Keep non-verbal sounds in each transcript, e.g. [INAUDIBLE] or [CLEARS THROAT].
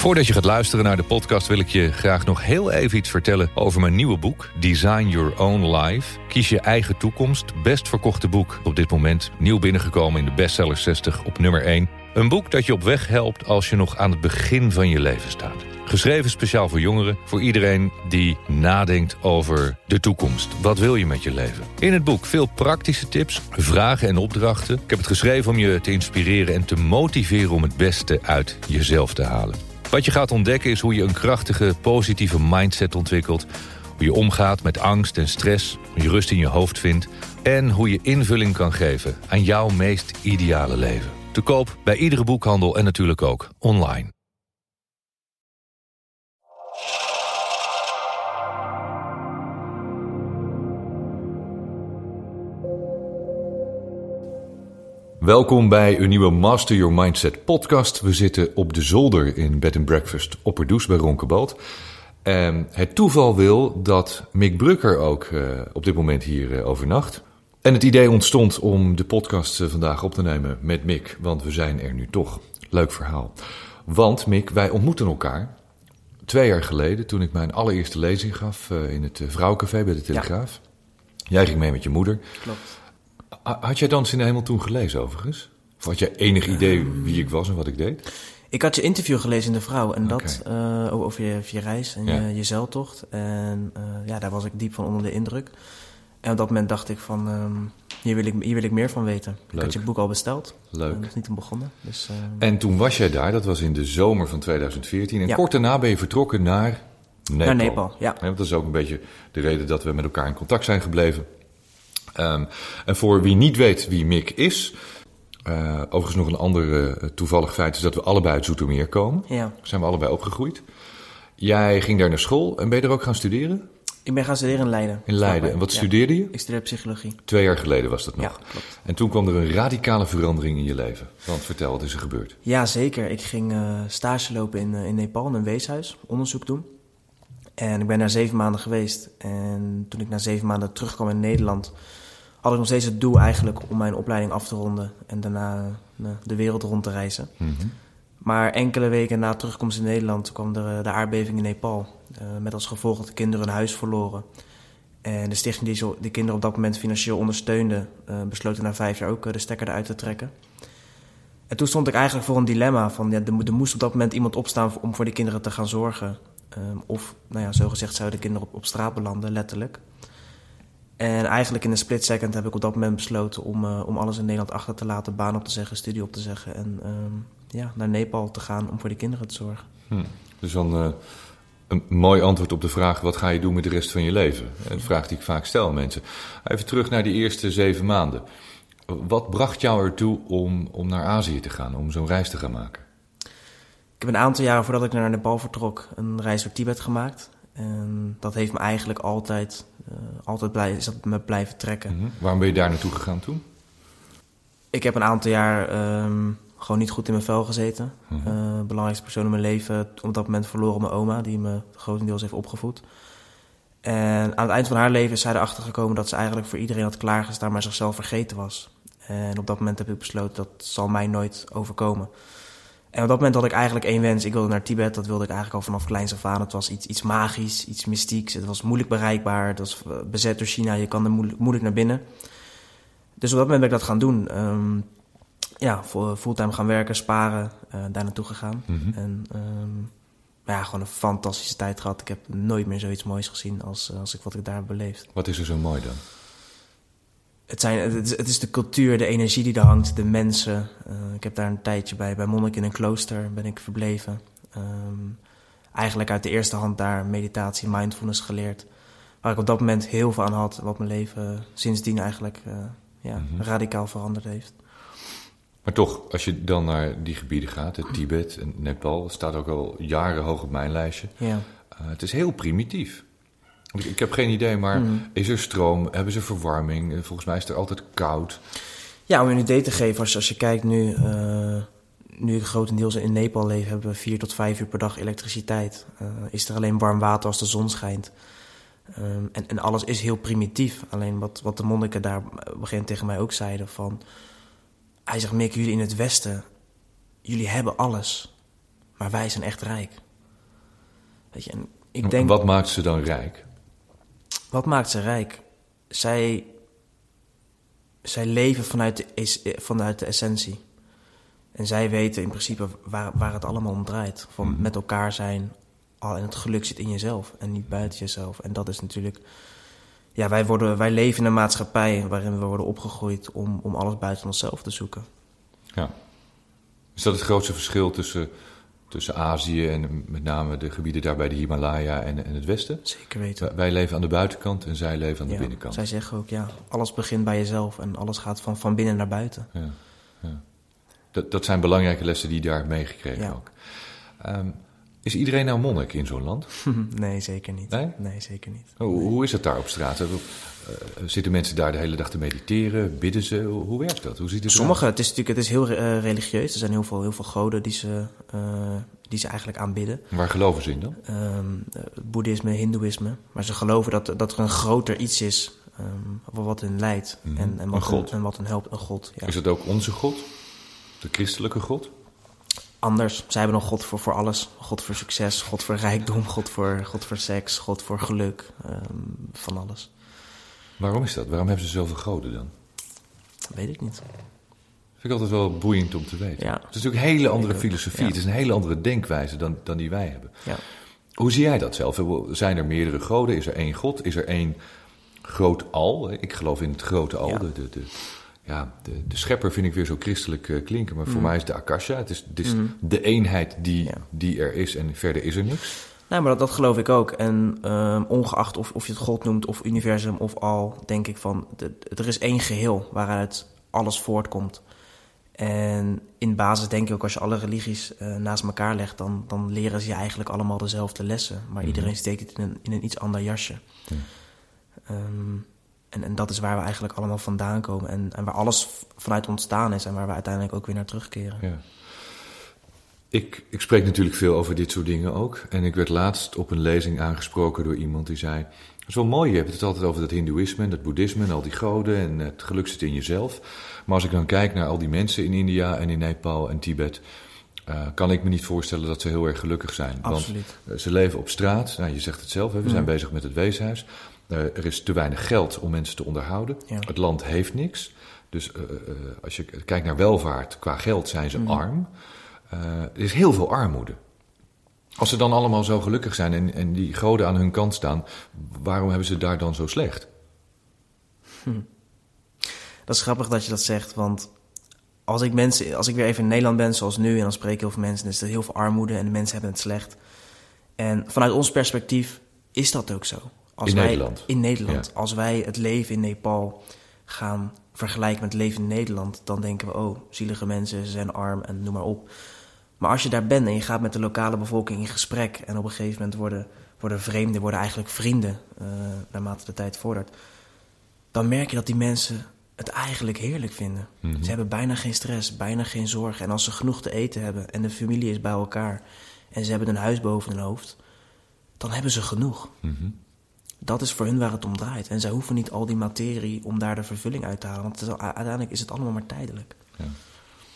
Voordat je gaat luisteren naar de podcast wil ik je graag nog heel even iets vertellen over mijn nieuwe boek Design Your Own Life. Kies je eigen toekomst. Best verkochte boek op dit moment. Nieuw binnengekomen in de bestseller 60 op nummer 1. Een boek dat je op weg helpt als je nog aan het begin van je leven staat. Geschreven speciaal voor jongeren, voor iedereen die nadenkt over de toekomst. Wat wil je met je leven? In het boek veel praktische tips, vragen en opdrachten. Ik heb het geschreven om je te inspireren en te motiveren om het beste uit jezelf te halen. Wat je gaat ontdekken is hoe je een krachtige, positieve mindset ontwikkelt. Hoe je omgaat met angst en stress, hoe je rust in je hoofd vindt... en hoe je invulling kan geven aan jouw meest ideale leven. Te koop bij iedere boekhandel en natuurlijk ook online. Welkom bij een nieuwe Master Your Mindset podcast. We zitten op de zolder in Bed and Breakfast Opperdoes bij Ronkeboot. En het toeval wil dat Mick Brucker ook uh, op dit moment hier uh, overnacht. En het idee ontstond om de podcast uh, vandaag op te nemen met Mick, want we zijn er nu toch. Leuk verhaal. Want Mick, wij ontmoeten elkaar twee jaar geleden toen ik mijn allereerste lezing gaf in het Vrouwencafé bij de Telegraaf. Ja. Jij ging mee met je moeder. Klopt. Had jij Dans in de Hemel toen gelezen overigens? Of had jij enig idee wie ik was en wat ik deed? Ik had je interview gelezen in De Vrouw. En dat uh, over je, je, reis en ja. je, je zeiltocht. En uh, ja, daar was ik diep van onder de indruk. En op dat moment dacht ik van... Um, hier, wil ik, hier wil ik meer van weten. Leuk. Ik had je boek al besteld. Leuk. Dat is niet begonnen. Dus, uh, en toen was jij daar. Dat was in de zomer van 2014. En ja. kort daarna ben je vertrokken naar Nepal. Naar Nepal, ja. ja. Dat is ook een beetje de reden dat we met elkaar in contact zijn gebleven. Um, en voor wie niet weet wie Mick is... Uh, overigens nog een ander uh, toevallig feit is dat we allebei uit Zoetermeer komen. Ja. Zijn we allebei opgegroeid. Jij ging daar naar school en ben je er ook gaan studeren? Ik ben gaan studeren in Leiden. In Leiden. En wat ja. studeerde je? Ik studeerde psychologie. Twee jaar geleden was dat nog. Ja, klopt. En toen kwam er een radicale verandering in je leven. Want vertel, wat is er gebeurd? Ja, zeker. Ik ging uh, stage lopen in, in Nepal, in een weeshuis, onderzoek doen. En ik ben daar zeven maanden geweest. En toen ik na zeven maanden terugkwam in Nederland had ik nog steeds het doel eigenlijk om mijn opleiding af te ronden en daarna uh, de wereld rond te reizen. Mm -hmm. Maar enkele weken na terugkomst in Nederland kwam er de aardbeving in Nepal. Uh, met als gevolg dat de kinderen hun huis verloren. En de stichting die zo, de kinderen op dat moment financieel ondersteunde, uh, besloot na vijf jaar ook de stekker eruit te trekken. En toen stond ik eigenlijk voor een dilemma van, ja, er, er moest op dat moment iemand opstaan om voor die kinderen te gaan zorgen. Um, of, nou ja, zogezegd zouden de kinderen op, op straat belanden, letterlijk. En eigenlijk in een split second heb ik op dat moment besloten om, uh, om alles in Nederland achter te laten, baan op te zeggen, studie op te zeggen en um, ja, naar Nepal te gaan om voor de kinderen te zorgen. Hm. Dus dan uh, een mooi antwoord op de vraag: wat ga je doen met de rest van je leven? Een vraag die ik vaak stel aan mensen. Even terug naar die eerste zeven maanden. Wat bracht jou ertoe om, om naar Azië te gaan, om zo'n reis te gaan maken? Ik heb een aantal jaren voordat ik naar Nepal vertrok een reis door Tibet gemaakt. En dat heeft me eigenlijk altijd, uh, altijd blij, is dat me blijven trekken. Mm -hmm. Waarom ben je daar naartoe gegaan toen? Ik heb een aantal jaar um, gewoon niet goed in mijn vel gezeten. Mhm. Mm -hmm. uh, belangrijkste persoon in mijn leven, op dat moment verloren mijn oma, die me grotendeels heeft opgevoed. En aan het eind van haar leven is zij erachter gekomen dat ze eigenlijk voor iedereen had klaargestaan, maar zichzelf vergeten was. En op dat moment heb ik besloten dat zal mij nooit overkomen. En op dat moment had ik eigenlijk één wens. Ik wilde naar Tibet. Dat wilde ik eigenlijk al vanaf kleins af aan. Het was iets, iets magisch, iets mystieks. Het was moeilijk bereikbaar. Het was bezet door China. Je kan er moeilijk, moeilijk naar binnen. Dus op dat moment ben ik dat gaan doen. Um, ja, fulltime gaan werken, sparen. Uh, daar naartoe gegaan. Mhm. Mm -hmm. En um, ja, gewoon een fantastische tijd gehad. Ik heb nooit meer zoiets moois gezien als, als ik, wat ik daar heb beleefd. Wat is er zo mooi dan? Het, zijn, het, is, het is de cultuur, de energie die er hangt, de mensen. Uh, ik heb daar een tijdje bij, bij monnik in een klooster ben ik verbleven. Um, eigenlijk uit de eerste hand daar meditatie, mindfulness geleerd. Waar ik op dat moment heel veel aan had. Wat mijn leven sindsdien eigenlijk uh, ja, mm -hmm. radicaal veranderd heeft. Maar toch, als je dan naar die gebieden gaat, het Tibet en Nepal, staat ook al jaren hoog op mijn lijstje. Ja. Uh, het is heel primitief. Ik heb geen idee, maar mm. is er stroom? Hebben ze verwarming? Volgens mij is het er altijd koud. Ja, om je een idee te geven, als, als je kijkt nu, uh, nu ik grotendeels in Nepal leef, hebben we vier tot vijf uur per dag elektriciteit. Uh, is er alleen warm water als de zon schijnt. Um, en, en alles is heel primitief. Alleen wat, wat de monniken daar begin tegen mij ook zeiden van... Hij zegt, Mick, jullie in het Westen, jullie hebben alles. Maar wij zijn echt rijk. Weet je, en ik En denk... Wat maakt ze dan rijk? Wat maakt ze rijk? Zij, zij leven vanuit de, is, eh, vanuit de essentie. En zij weten in principe waar, waar het allemaal om draait. Van Mhm. met elkaar zijn. Al, en het geluk zit in jezelf en niet buiten jezelf. En dat is natuurlijk. Ja, wij, worden, wij leven in een maatschappij waarin we worden opgegroeid om, om alles buiten onszelf te zoeken. Ja. Is dat het grootste verschil tussen, tussen Azië en met name de gebieden daar bij de Himalaya en, en het Westen? Zeker weten. Wij- leven aan de buitenkant en zij leven aan de Ja, binnenkant. zij zeggen ook, ja, alles begint bij jezelf en alles gaat van, van binnen naar buiten. Ja, ja. Dat, dat zijn belangrijke lessen die je daar hebt meegekregen Ja. ook. Ehm, is iedereen nou monnik in zo'n land? [LAUGHS] nee, zeker niet. Nee? zeker niet. Hoe, hoe is het daar op straat? Eh, zitten mensen daar de hele dag te mediteren? Bidden ze? Hoe, werkt dat? Hoe ziet het Sommige, het is natuurlijk het is heel eh, religieus. Er zijn heel veel, heel veel goden die ze, eh, die ze eigenlijk aanbidden. Waar geloven ze in dan? Ehm, eh, boeddhisme, hindoeïsme. Maar ze geloven dat, dat er een groter iets is ehm, wat hen leidt. Mhm. En, en, Een wat god. hen- en wat hen helpt, een god. Ja. Is het ook onze God? De christelijke God? Anders. Zij hebben een god voor, voor alles. God voor succes, god voor rijkdom, god voor, god voor seks, god voor geluk. ehm, van alles. Waarom is dat? Waarom hebben ze zoveel goden dan? Dat weet ik niet. Vind ik altijd wel boeiend om te weten. Ja. Het is natuurlijk een hele andere filosofie. Ja. Het is een hele andere denkwijze dan, dan die wij hebben. Ja. Hoe zie jij dat zelf? Zijn er meerdere goden? Is er één God? Is er één groot al? Ik geloof in het grote al. De, de, ja, de, de schepper vind ik weer zo christelijk eh, klinken. Maar voor mij is de akasha. Het is, het is de eenheid die, Mhm. Ja. die er is en verder is er niks. Nou, maar dat, dat geloof ik ook. En ehm, ongeacht of, of je het God noemt, of universum, of al, denk ik van... de- er is één geheel waaruit alles voortkomt. En in basis denk ik ook, als je alle religies eh, naast elkaar legt... Dan, dan leren ze je eigenlijk allemaal dezelfde lessen. Maar iedereen steekt het in een, in een iets ander jasje. Ja. En, en dat is waar we eigenlijk allemaal vandaan komen. En, en waar alles vanuit ontstaan is en waar we uiteindelijk ook weer naar terugkeren. Ja. Ik, ik spreek natuurlijk veel over dit soort dingen ook. En ik werd laatst op een lezing aangesproken door iemand die zei... Het wel mooi, je hebt het altijd over dat hindoeïsme en dat boeddhisme en al die goden... en het geluk zit in jezelf. Maar als ik dan kijk naar al die mensen in India en in Nepal en Tibet... eh, kan ik me niet voorstellen dat ze heel erg gelukkig zijn. Absoluut. Want ze leven op straat, nou, je zegt het zelf, hè, we zijn Mm. bezig met het weeshuis. Eh, er is te weinig geld om mensen te onderhouden. Ja. Het land heeft niks. Dus eh, eh, als je kijkt naar welvaart, qua geld zijn ze Mm. arm. Eh, er is heel veel armoede. Als ze dan allemaal zo gelukkig zijn en, en die goden aan hun kant staan, waarom hebben ze daar dan zo slecht? Dat is grappig dat je dat zegt, want als ik, mensen, als ik weer even in Nederland ben, zoals nu, en dan spreek ik heel veel mensen, dan is er heel veel armoede en de mensen hebben het slecht. En vanuit ons perspectief is dat ook zo. Als In wij, Nederland? In Nederland. Ja. Als wij het leven in Nepal gaan vergelijken met het leven in Nederland, dan denken we, oh, zielige mensen, ze zijn arm en noem maar op. Maar als je daar bent en je gaat met de lokale bevolking in gesprek en op een gegeven moment worden, worden vreemden, worden eigenlijk vrienden eh, naarmate de tijd vordert, dan merk je dat die mensen het eigenlijk heerlijk vinden. Mhm. Ze hebben bijna geen stress, bijna geen zorgen. En als ze genoeg te eten hebben en de familie is bij elkaar en ze hebben een huis boven hun hoofd, dan hebben ze genoeg. Mhm. Dat is voor hun waar het om draait. En zij hoeven niet al die materie om daar de vervulling uit te halen. Want is, uiteindelijk is het allemaal maar tijdelijk. Ja.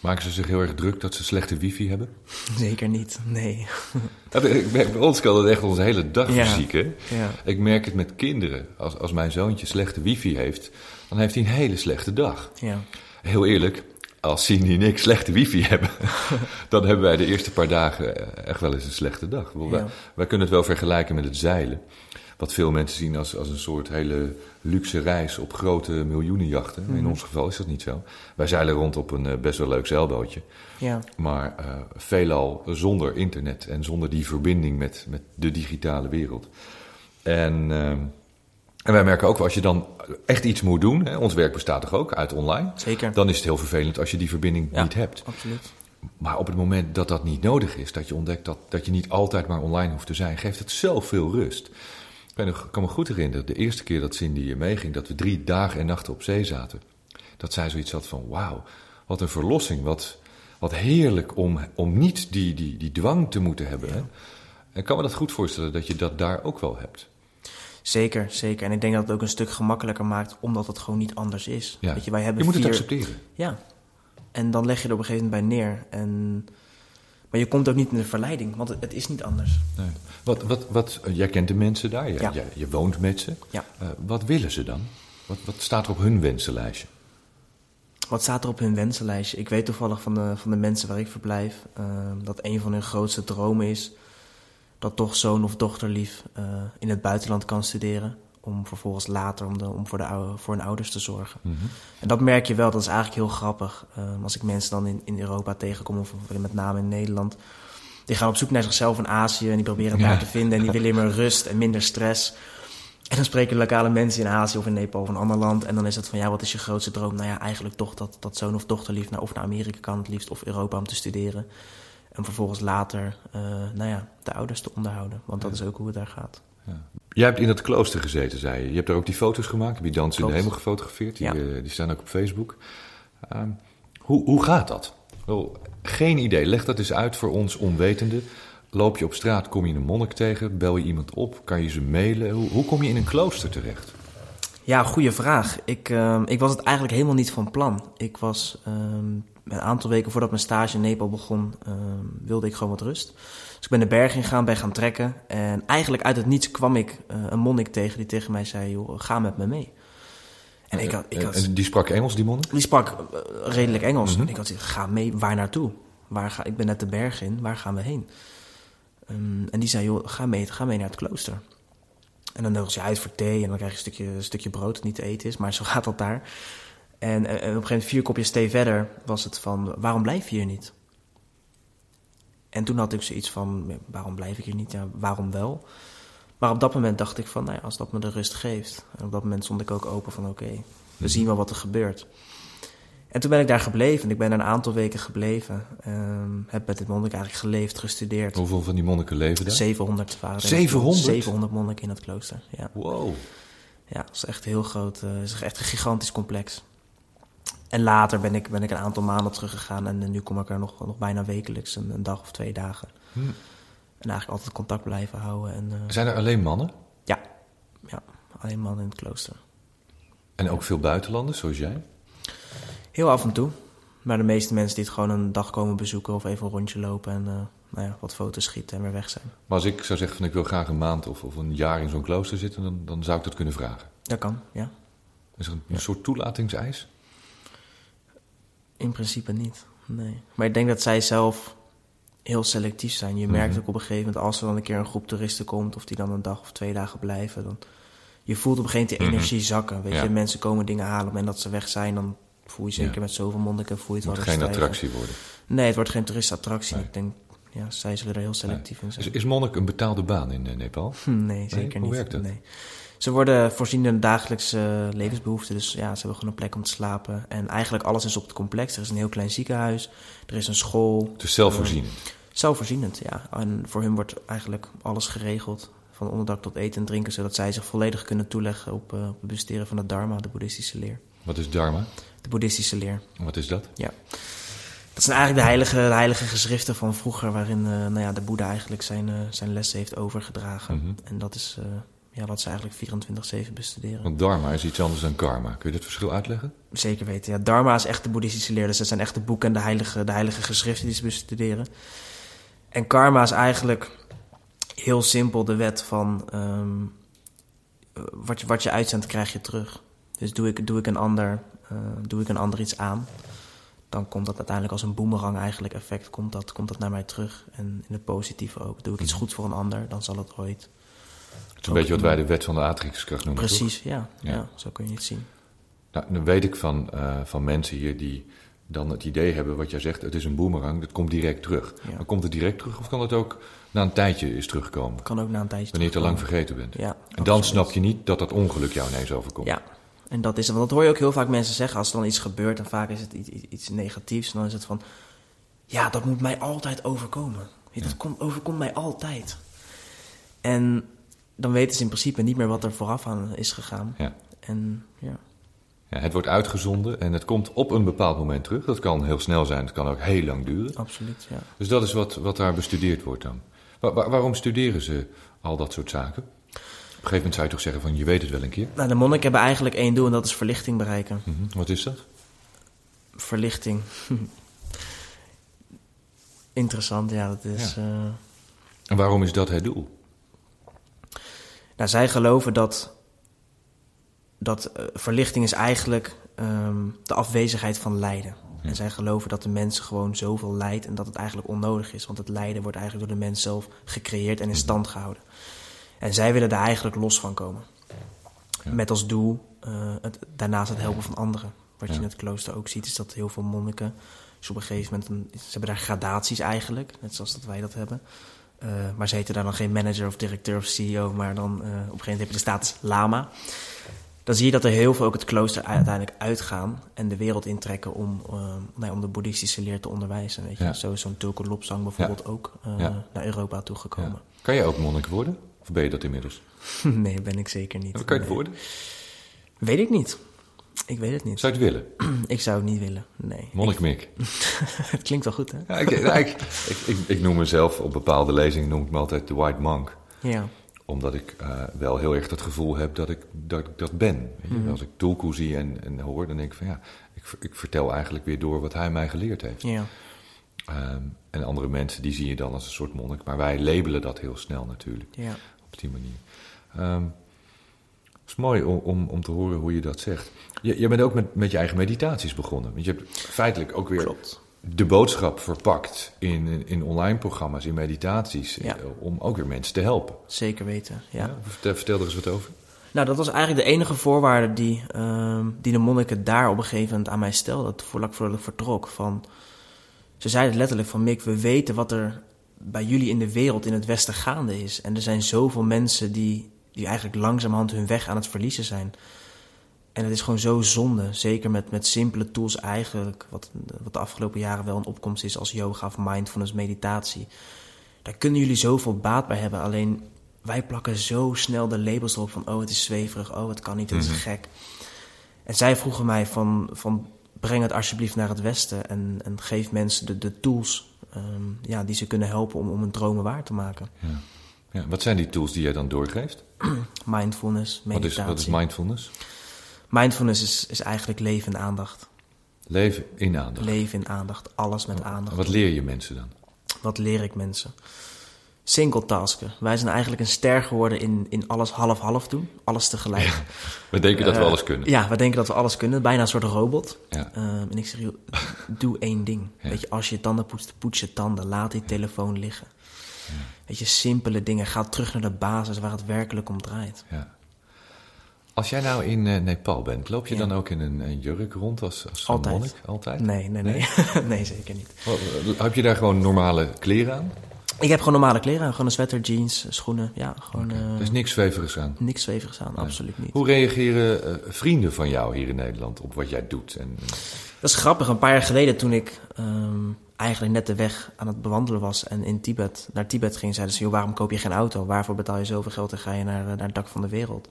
Maken ze zich heel erg druk dat ze slechte wifi hebben? [LAUGHS] Zeker niet, nee. [LAUGHS] Dat- Bij ons kan het echt onze hele dag Ja. verzieken. Ja. Ik merk het met kinderen. Als, als mijn zoontje slechte wifi heeft, dan heeft hij een hele slechte dag. Ja. Heel eerlijk, als Cindy en ik slechte wifi [LAUGHS] hebben, dan hebben wij de eerste paar dagen echt wel eens een slechte dag. Wij kunnen het wel vergelijken met het zeilen. Wat veel mensen zien als, als een soort hele luxe reis op grote miljoenenjachten. Mhm. In ons geval is dat niet zo. Wij zeilen rond op een eh, best wel leuk zeilbootje. Ja. Maar eh, veelal zonder internet en zonder die verbinding met, met de digitale wereld. En, eh, en wij merken ook, wel, als je dan echt iets moet doen, hè, ons werk bestaat toch ook uit online, Zeker. dan is het heel vervelend als je die verbinding Ja. niet hebt. Absoluut. Maar op het moment dat dat niet nodig is, dat je ontdekt dat, dat je niet altijd maar online hoeft te zijn, geeft het zoveel rust. Ik nog- ik kan me goed herinneren, de eerste keer dat Cindy hier meeging, dat we drie dagen en nachten op zee zaten. Dat zij zoiets had van, wauw, wat een verlossing, wat, wat heerlijk om, om niet die, die, die dwang te moeten hebben. Hè? En ik kan me dat goed voorstellen dat je dat daar ook wel hebt. Zeker, zeker. En ik denk dat het ook een stuk gemakkelijker maakt, omdat het gewoon niet anders is. Ja. Weet je, wij hebben je moet vier... het accepteren. Ja. En dan leg je er op een gegeven moment bij neer. En... Maar je komt ook niet in de verleiding, want het, is niet anders. Nee. Wat, wat, wat, jij kent de mensen daar, je, Ja. je, je woont met ze. Ja. Eh, wat willen ze dan? Wat, wat staat er op hun wensenlijstje? Wat staat er op hun wensenlijstje? Ik weet toevallig van de, van de mensen waar ik verblijf eh, dat een van hun grootste dromen is dat toch zoon of dochterlief eh in het buitenland kan studeren. Om vervolgens later om, de, om voor, de, ou- voor hun ouders te zorgen. Mhm. En dat merk je wel, dat is eigenlijk heel grappig. Eh, als ik mensen dan in, in Europa tegenkom, of met name in Nederland. Die gaan op zoek naar zichzelf in Azië en die proberen het Ja. daar te vinden. En die [LAUGHS] willen meer rust en minder stress. En dan spreken lokale mensen in Azië of in Nepal of een ander land. En dan is het van, ja, wat is je grootste droom? Nou ja, eigenlijk toch dat, dat zoon of dochterlief naar, of naar Amerika kan het liefst, of Europa om te studeren. En vervolgens later, eh, nou ja, de ouders te onderhouden. Want dat is ook hoe het daar gaat. Jij hebt in dat klooster gezeten, zei je. Je hebt daar ook die foto's gemaakt, heb je dans in de hemel gefotografeerd. Die, Ja. eh, die staan ook op Facebook. Ehm, hoe, hoe gaat dat? Wel, geen idee. Leg dat eens uit voor ons onwetenden. Loop je op straat, kom je een monnik tegen, bel je iemand op, kan je ze mailen? Hoe, hoe kom je in een klooster terecht? Ja, goede vraag. Ik, ehm, ik was het eigenlijk helemaal niet van plan. Ik was ehm, een aantal weken voordat mijn stage in Nepal begon, wilde ik gewoon wat rust. Dus ik ben de berg ingegaan, ben gaan trekken. En eigenlijk uit het niets kwam ik eh, een monnik tegen die tegen mij zei, joh, ga met me mee. En ik had, ik had, en die sprak Engels, die monnik? die sprak eh, redelijk Engels. En ik had gezegd, ga mee, waar naartoe? Waar ga, ik ben net de berg in, waar gaan we heen? Ehm, en die zei, joh, ga mee, ga mee naar het klooster. En dan nodig je uit voor thee en dan krijg je een stukje, een stukje brood dat niet te eten is, maar zo [LAUGHS] gaat dat daar. En, en, en op een gegeven moment, vier kopjes thee verder, was het van, waarom blijf je hier niet? En toen had ik zoiets van, waarom blijf ik hier niet? Ja, waarom wel? Maar op dat moment dacht ik van, nou ja, als dat me de rust geeft. En op dat moment stond ik ook open van, oké, we zien wel wat er gebeurt. En toen ben ik daar gebleven. Ik ben er een aantal weken gebleven. Ehm, heb met dit monnik eigenlijk geleefd, gestudeerd. Hoeveel van die monniken leven daar? 700 waren er. 700? 700 monniken in het klooster, ja. Wow. Ja, dat is echt heel groot. eh, Het is echt een gigantisch complex. En later ben ik, ben ik een aantal maanden teruggegaan. En eh, nu kom ik er nog, nog bijna wekelijks, een, een dag of twee dagen. Hm. En eigenlijk altijd contact blijven houden. En, eh, Zijn er alleen mannen? ja, ja, alleen man in het klooster. En ook veel buitenlanders, zoals jij? Heel af en toe. Maar de meeste mensen die het gewoon een dag komen bezoeken of even een rondje lopen en eh, nou ja, wat foto's schieten en weer weg zijn. Maar als ik zou zeggen van ik wil graag een maand of, of een jaar in zo'n klooster zitten, dan, dan zou ik dat kunnen vragen. Dat kan, ja. Is er een, een soort toelatingseis? In principe niet, nee. Maar ik denk dat zij zelf heel selectief zijn. Je merkt Mhm. ook op een gegeven moment als er dan een keer een groep toeristen komt... of die dan een dag of twee dagen blijven... dan je voelt op een gegeven moment die Mhm. energie zakken. Weet Ja. je, mensen komen dingen halen en dat ze weg zijn... dan voel je zeker Ja. met zoveel monniken voel je Het het wel geen stijgen. attractie worden. Nee, het wordt geen toeristenattractie. Nee. Ik denk, ja, zij zullen er heel selectief in Is, zijn. is monnik een betaalde baan in eh, Nepal? Hm, Nee, zeker niet. werkt het? Nee. Ze worden voorzien in dagelijkse eh, levensbehoeften. Dus ja, ze hebben gewoon een plek om te slapen. En eigenlijk alles is op het complex. Er is een heel klein ziekenhuis. Er is een school. Het is zelfvoorzienend. Zelfvoorzienend, ja. En voor hun wordt eigenlijk alles geregeld. Van onderdak tot eten en drinken. Zodat zij zich volledig kunnen toeleggen op, eh, op het bestuderen van de dharma, de boeddhistische leer. Wat is dharma? De boeddhistische leer. Wat is dat? Ja. Dat zijn eigenlijk de heilige, de heilige geschriften van vroeger, waarin eh, nou ja, de Boeddha eigenlijk zijn, eh, zijn lessen heeft overgedragen. Mhm. En dat is eh, ja, wat ze eigenlijk 24-7 bestuderen. Want dharma is iets anders dan karma. Kun je dit verschil uitleggen? Zeker weten. Ja, Dharma is echt de boeddhistische leer. Dus dat zijn echt de boeken en de heilige, de heilige geschriften die ze bestuderen. En karma is eigenlijk heel simpel de wet van ehm, eh, wat, je, wat je uitzendt, krijg je terug. Dus doe ik, doe ik, een ander, eh, doe ik een ander iets aan, dan komt dat uiteindelijk als een boemerang eigenlijk effect, komt dat, komt dat naar mij terug. En in het positieve ook. Doe ik iets goed voor een ander, dan zal het ooit. Is een beetje wat wij de wet van de aantrekkingskracht noemen. Precies, ja, Ja. ja. zo kun je het zien. Nou, dan weet ik van, eh, van mensen hier die dan het idee hebben wat jij zegt. Het is een boemerang, dat komt direct terug. Ja. Maar komt het direct terug of kan het ook na een tijdje is terugkomen? Kan ook na een tijdje Wanneer je te lang vergeten bent. Ja, En dan snap je niet dat dat ongeluk jou ineens overkomt. Ja, en dat is. Want dat hoor je ook heel vaak mensen zeggen als er dan iets gebeurt. En vaak is het iets, iets- iets negatiefs. En dan is het van, ja, dat moet mij altijd overkomen. Ja, Dat komt, overkomt mij altijd. En dan weten ze in principe niet meer wat er vooraf aan is gegaan. Ja. En ja, Ja, het wordt uitgezonden en het komt op een bepaald moment terug. Dat kan heel snel zijn, het kan ook heel lang duren. absoluut, ja. Dus dat is wat, wat daar bestudeerd wordt dan. Wa- wa- waarom studeren ze al dat soort zaken? Op een gegeven moment zou je toch zeggen van je weet het wel een keer. Nou, de monniken hebben eigenlijk één doel en dat is verlichting bereiken. Mhm. Wat is dat? Verlichting. [LAUGHS] Interessant, ja. Dat is, Ja. eh, En waarom is dat het doel? Nou, zij geloven dat, dat eh, verlichting is eigenlijk ehm, de afwezigheid van lijden. En zij geloven dat de mens gewoon zoveel lijdt en dat het eigenlijk onnodig is. Want het lijden wordt eigenlijk door de mens zelf gecreëerd en in stand gehouden. En zij willen daar eigenlijk los van komen. Ja. Met als doel eh, het, daarnaast het helpen van anderen. Wat je in het klooster ook ziet, is dat heel veel monniken... Dus op een gegeven moment, een, ze hebben daar gradaties eigenlijk, net zoals dat wij dat hebben. Eh, maar ze heten daar dan geen manager of directeur of CEO, maar dan eh, op een gegeven moment heb je de status lama. Dan zie je dat er heel veel ook het klooster uiteindelijk uitgaan en de wereld intrekken om, eh, nou ja, om de boeddhistische leer te onderwijzen. Weet je? Ja. Zo is zo'n Tulku Lopsang bijvoorbeeld ook naar Europa toegekomen. Kan je ook monnik worden? Of ben je dat inmiddels? [LAUGHS] nee, ben ik zeker niet. Kan je het worden? Weet ik niet. Ik weet het niet. Zou je het willen? [CLEARS THROAT] Ik zou het niet willen. Nee. Monnik Mick. [LAUGHS] het klinkt wel goed, hè? Ja, ik, ik, ik, ik, noem mezelf op bepaalde lezingen noem ik me altijd de White Monk. Ja. Omdat ik eh, wel heel erg het gevoel heb dat ik dat, ik dat ben. Weet je? Mhm. Als ik Tulku zie en, en hoor, dan denk ik van ja, ik, ver- ik vertel eigenlijk weer door wat hij mij geleerd heeft. Ja. Ehm, en andere mensen die zie je dan als een soort monnik. Maar wij labelen dat heel snel natuurlijk, Ja. op die manier. Ehm, is mooi om, om, om te horen hoe je dat zegt. Je, je bent ook met, met je eigen meditaties begonnen. Want je hebt feitelijk ook weer Klopt. de boodschap verpakt in, in, in online programma's, in meditaties. Ja. eh, Om ook weer mensen te helpen. Zeker weten. Ja. Vertel, vertel er eens wat over. Nou, dat was eigenlijk de enige voorwaarde die, ehm, die de monniken daar op een gegeven moment aan mij stelden. Voordat voordat ik vertrok. Van, ze zeiden letterlijk van Mick, we weten wat er bij jullie in de wereld in het Westen gaande is. En er zijn zoveel mensen die, die eigenlijk langzamerhand hun weg aan het verliezen zijn. En het is gewoon zo zonde, zeker met, met simpele tools eigenlijk, wat, wat de afgelopen jaren wel een opkomst is als yoga of mindfulness, meditatie. Daar kunnen jullie zoveel baat bij hebben, alleen wij plakken zo snel de labels erop van oh het is zweverig, oh het kan niet, het is Mhm. gek. En zij vroegen mij van, van breng het alsjeblieft naar het Westen en, en geef mensen de, de tools ehm, ja, die ze kunnen helpen om, om hun dromen waar te maken. Ja. Ja, wat zijn die tools die jij dan doorgeeft? [CLEARS THROAT] Mindfulness, Wat is, meditatie. wat is mindfulness? Mindfulness is, is eigenlijk leven in aandacht. Leven in aandacht. Leven in aandacht, alles met aandacht. Wat leer je mensen dan? Wat leer ik mensen? Singletasken. Wij zijn eigenlijk een ster geworden in, in alles half-half doen. Alles tegelijk. We denken dat we Eh, alles kunnen. Ja, we denken dat we alles kunnen. Bijna een soort robot. Ja. Ehm, en ik zeg, doe één ding. Ja. Weet je, als je je tanden poetst, poets je tanden. Laat die telefoon liggen. Weet je, simpele dingen. Ga terug naar de basis waar het werkelijk om draait. Ja. Als jij nou in eh, Nepal bent, loop je Ja. dan ook in een, een jurk rond als, als Altijd. monnik? Altijd? Nee, nee, nee. Nee, [LAUGHS] zeker niet. Wat, eh, Heb je daar gewoon normale kleren aan? Ik heb gewoon normale kleren aan. Gewoon een sweater, jeans, schoenen. Ja, gewoon eh, Er is niks zweverigs aan. niks zweverigs aan. Absoluut niet. Hoe reageren eh, vrienden van jou hier in Nederland op wat jij doet? En, eh, Dat is grappig. Een paar jaar geleden toen ik ehm, eigenlijk net de weg aan het bewandelen was en in Tibet, naar Tibet ging, zeiden ze, joh, waarom koop je geen auto? Waarvoor betaal je zoveel geld en ga je naar, eh, naar het dak van de wereld?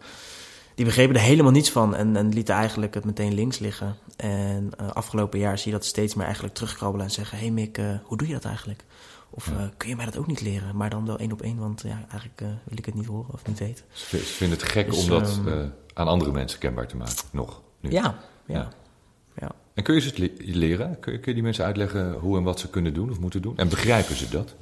Die begrepen er helemaal niets van en, en lieten eigenlijk het meteen links liggen. En eh, afgelopen jaar zie je dat steeds meer eigenlijk terugkrabbelen en zeggen, hé hey Mick, eh, hoe doe je dat eigenlijk? Of kun je mij dat ook niet leren? Maar dan wel één op één, want ja, eigenlijk wil ik het niet horen of niet weten. ze vinden het gek Dus, om dat ehm, eh, aan andere mensen kenbaar te maken. Nog. Nu. Ja, ja, Ja. ja. En kun je ze het le- leren? Kun je, kun je die mensen uitleggen hoe en wat ze kunnen doen of moeten doen? En begrijpen ze dat?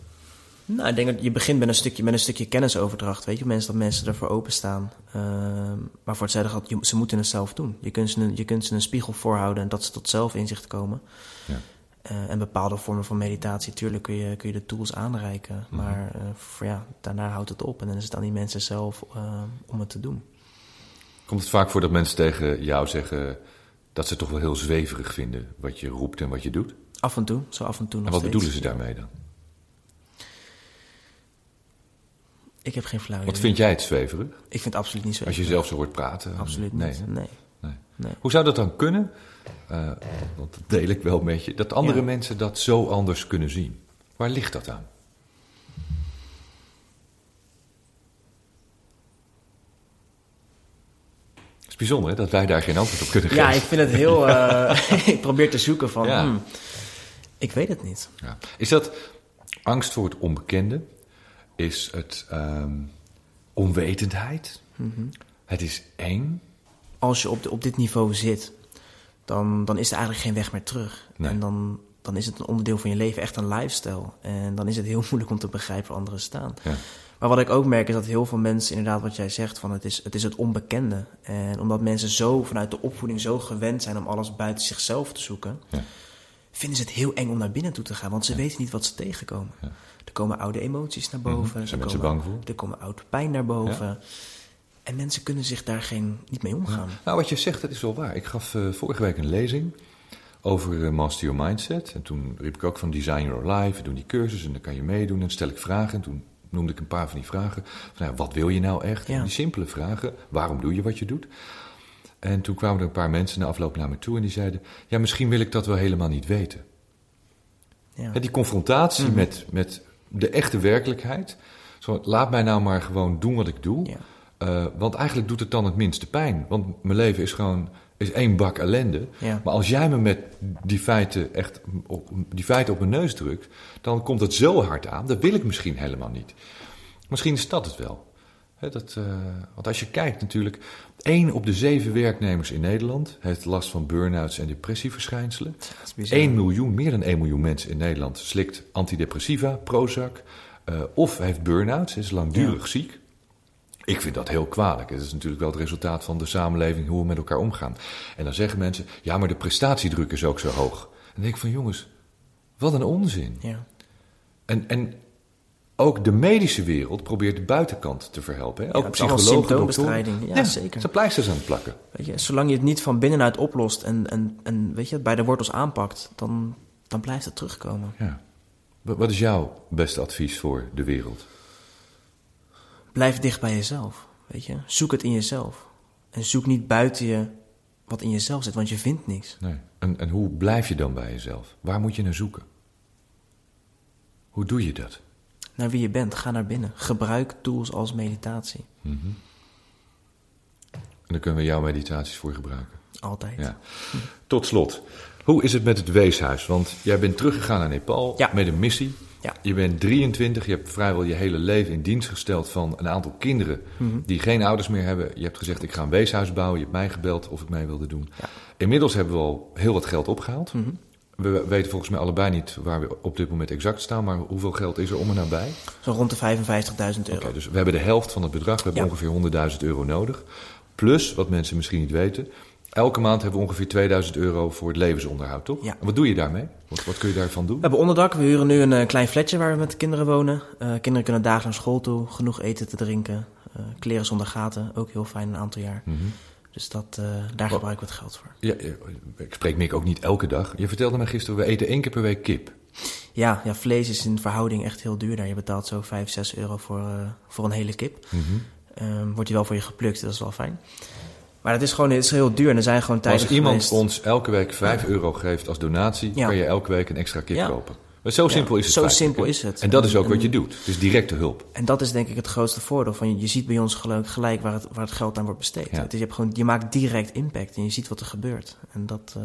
Nou, ik denk dat je begint met een stukje, met een stukje kennisoverdracht. Weet je, mensen, dat mensen ervoor openstaan. Ehm maar voor geld, je- ze moeten het zelf doen. Je kunt, ze een, je kunt ze een spiegel voorhouden en dat ze tot zelfinzicht komen. Ja. Eh, en bepaalde vormen van meditatie, tuurlijk kun je, kun je de tools aanreiken. Mhm. Maar eh, voor, ja, daarna houdt het op en dan is het aan die mensen zelf eh, om het te doen. Komt het vaak voor dat mensen tegen jou zeggen dat ze toch wel heel zweverig vinden wat je roept en wat je doet? Af en toe, zo af en toe nog En wat steeds. bedoelen ze daarmee dan? Ik heb geen flauw Wat idee. vind jij het zweverig? Ik vind het absoluut niet zo. Als je zelf zo hoort praten? Absoluut nee, niet. Nee. Nee. nee. Hoe zou dat dan kunnen? Eh, want dat deel ik wel met je. Dat andere Ja. mensen dat zo anders kunnen zien. Waar ligt dat aan? Bijzonder hè, dat wij daar geen antwoord op kunnen geven. Ja, ik vind het heel... [LAUGHS] eh, [LAUGHS] ik probeer te zoeken van... Ja. hmm, ik weet het niet. Ja. Is dat angst voor het onbekende? Is het ehm, onwetendheid? Mhm. Het is eng? als je op, de- op dit niveau zit, dan, dan is er eigenlijk geen weg meer terug. Nee. En dan dan is het een onderdeel van je leven, echt een lifestyle. En dan is het heel [LAUGHS] moeilijk om te begrijpen waar anderen staan. Ja. Maar wat ik ook merk is dat heel veel mensen, inderdaad wat jij zegt, van het is het, is het onbekende. En omdat mensen zo vanuit de opvoeding zo gewend zijn om alles buiten zichzelf te zoeken, Ja. vinden ze het heel eng om naar binnen toe te gaan. Want ze weten niet wat ze tegenkomen. Ja. Er komen oude emoties naar boven. Zijn er mensen komen, bang voor? Er komen oude pijn naar boven. En mensen kunnen zich daar geen, niet mee omgaan. Nou, wat je zegt, dat is wel waar. Ik gaf eh, vorige week een lezing over eh, Master Your Mindset. En toen riep ik ook van Design Your Life. We doen die cursus en dan kan je meedoen. En stel ik vragen. En toen noemde ik een paar van die vragen. Van, ja, wat wil je nou echt? Ja. En die simpele vragen. Waarom doe je wat je doet? En toen kwamen er een paar mensen na afloop naar me toe. En die zeiden, ja, misschien wil ik dat wel helemaal niet weten. Ja. Die confrontatie Mhm. met, met de echte werkelijkheid. Zo, laat mij nou maar gewoon doen wat ik doe. Ja. Eh, want eigenlijk doet het dan het minste pijn. Want mijn leven is gewoon is één bak ellende. Ja. Maar als jij me met die feiten echt op, die feiten op mijn neus drukt, dan komt het zo hard aan. Dat wil ik misschien helemaal niet. Misschien is dat het wel. Dat, eh, want als je kijkt natuurlijk, één op de zeven werknemers in Nederland heeft last van burn-outs en depressieverschijnselen. Dat is bizar. 1 miljoen, meer dan 1 miljoen mensen in Nederland slikt antidepressiva, Prozac, eh, of heeft burn-outs, is langdurig ziek. Ik vind dat heel kwalijk. Het is natuurlijk wel het resultaat van de samenleving, hoe we met elkaar omgaan. En dan zeggen mensen, ja, maar de prestatiedruk is ook zo hoog. En dan denk ik van, jongens, wat een onzin. Ja. En, en ook de medische wereld probeert de buitenkant te verhelpen. Hè? Ook psychologen, symptoombestrijding. doktoren. Ja, zeker. Ze pleisters aan het plakken. Weet je, zolang je het niet van binnenuit oplost en, en, en weet je, bij de wortels aanpakt, dan, dan blijft het terugkomen. Ja. Wat is jouw beste advies voor de wereld? Blijf dicht bij jezelf. Weet je, zoek het in jezelf. En zoek niet buiten je wat in jezelf zit, want je vindt niks. Nee. En, en hoe blijf je dan bij jezelf? Waar moet je naar zoeken? Hoe doe je dat? Naar wie je bent, ga naar binnen. Gebruik tools als meditatie. En daar kunnen we jouw meditaties voor gebruiken. Altijd. Ja. Tot slot, hoe is het met het weeshuis? Want jij bent teruggegaan naar Nepal Ja. met een missie. Ja. Je bent 23, je hebt vrijwel je hele leven in dienst gesteld van een aantal kinderen Mhm. die geen ouders meer hebben. Je hebt gezegd, ik ga een weeshuis bouwen. Je hebt mij gebeld of ik mee wilde doen. Ja. Inmiddels hebben we al heel wat geld opgehaald. Mhm. We weten volgens mij allebei niet waar we op dit moment exact staan, maar hoeveel geld is er om en nabij? Zo rond de 55.000 euro. Oké, dus we hebben de helft van het bedrag. We hebben Ja. ongeveer 100.000 euro nodig. Plus, wat mensen misschien niet weten, elke maand hebben we ongeveer 2000 euro voor het levensonderhoud, toch? Ja. En wat doe je daarmee? Wat, wat kun je daarvan doen? We hebben onderdak. We huren nu een eh, klein flatje waar we met de kinderen wonen. Eh, kinderen kunnen dagelijks naar school toe. Genoeg eten te drinken. eh, kleren zonder gaten. Ook heel fijn een aantal jaar. Mhm. Dus dat, daar gebruiken we het geld voor. Ja, ik spreek Mick ook niet elke dag. Je vertelde me gisteren, we eten één keer per week kip. Ja, ja, vlees is in verhouding echt heel duur daar. Je betaalt zo 5, 6 euro voor, voor een hele kip. Mhm. Ehm, wordt die wel voor je geplukt, dat is wel fijn. Maar het is gewoon het is heel duur. En er zijn gewoon tijden als iemand geweest- ons elke week 5 euro geeft als donatie, kan je elke week een extra kip kopen. Maar zo simpel is het zo simpel is het. En dat is ook En- wat je doet. Is directe hulp. En dat is denk ik het grootste voordeel. Van je, ziet bij ons gelijk, gelijk waar, het, waar het geld aan wordt besteed. Ja. Is, je, hebt gewoon, je maakt direct impact en je ziet wat er gebeurt. En dat, eh,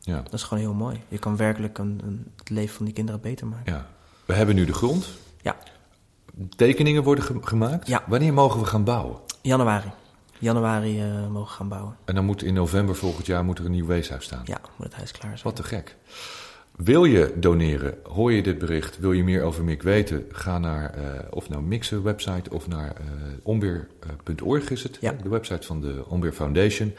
Ja. dat is gewoon heel mooi. Je kan werkelijk een, een, het leven van die kinderen beter maken. ja. We hebben nu de grond. Ja, Tekeningen worden ge- gemaakt. Ja. Wanneer mogen we gaan bouwen? januari. Januari eh, mogen gaan bouwen. En dan moet in november volgend jaar moet er een nieuw weeshuis staan. Ja, moet het huis klaar zijn. Wat te gek. Wil je doneren? Hoor je dit bericht? Wil je meer over Mik weten? Ga naar eh, of nou Mixen website of naar eh onweer.org is het. Ja. De website van de Onweer Foundation.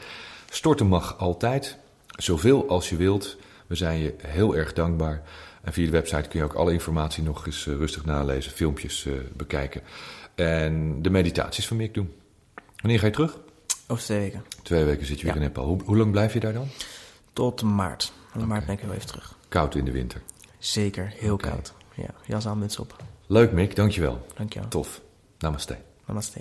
Storten mag altijd. Zoveel als je wilt. We zijn je heel erg dankbaar. En via de website kun je ook alle informatie nog eens rustig nalezen. Filmpjes bekijken. En de meditaties van Mik doen. Wanneer ga je terug? Over twee weken. Twee weken zit je weer Ja. in Nepal. Hoe, hoe lang blijf je daar dan? Tot maart. In maart ben ik weer even terug. Koud in de winter. Zeker, heel koud. Ja, jas aan, muts op. Leuk Mick, dankjewel. Dankjewel. Tof. Namaste. Namaste.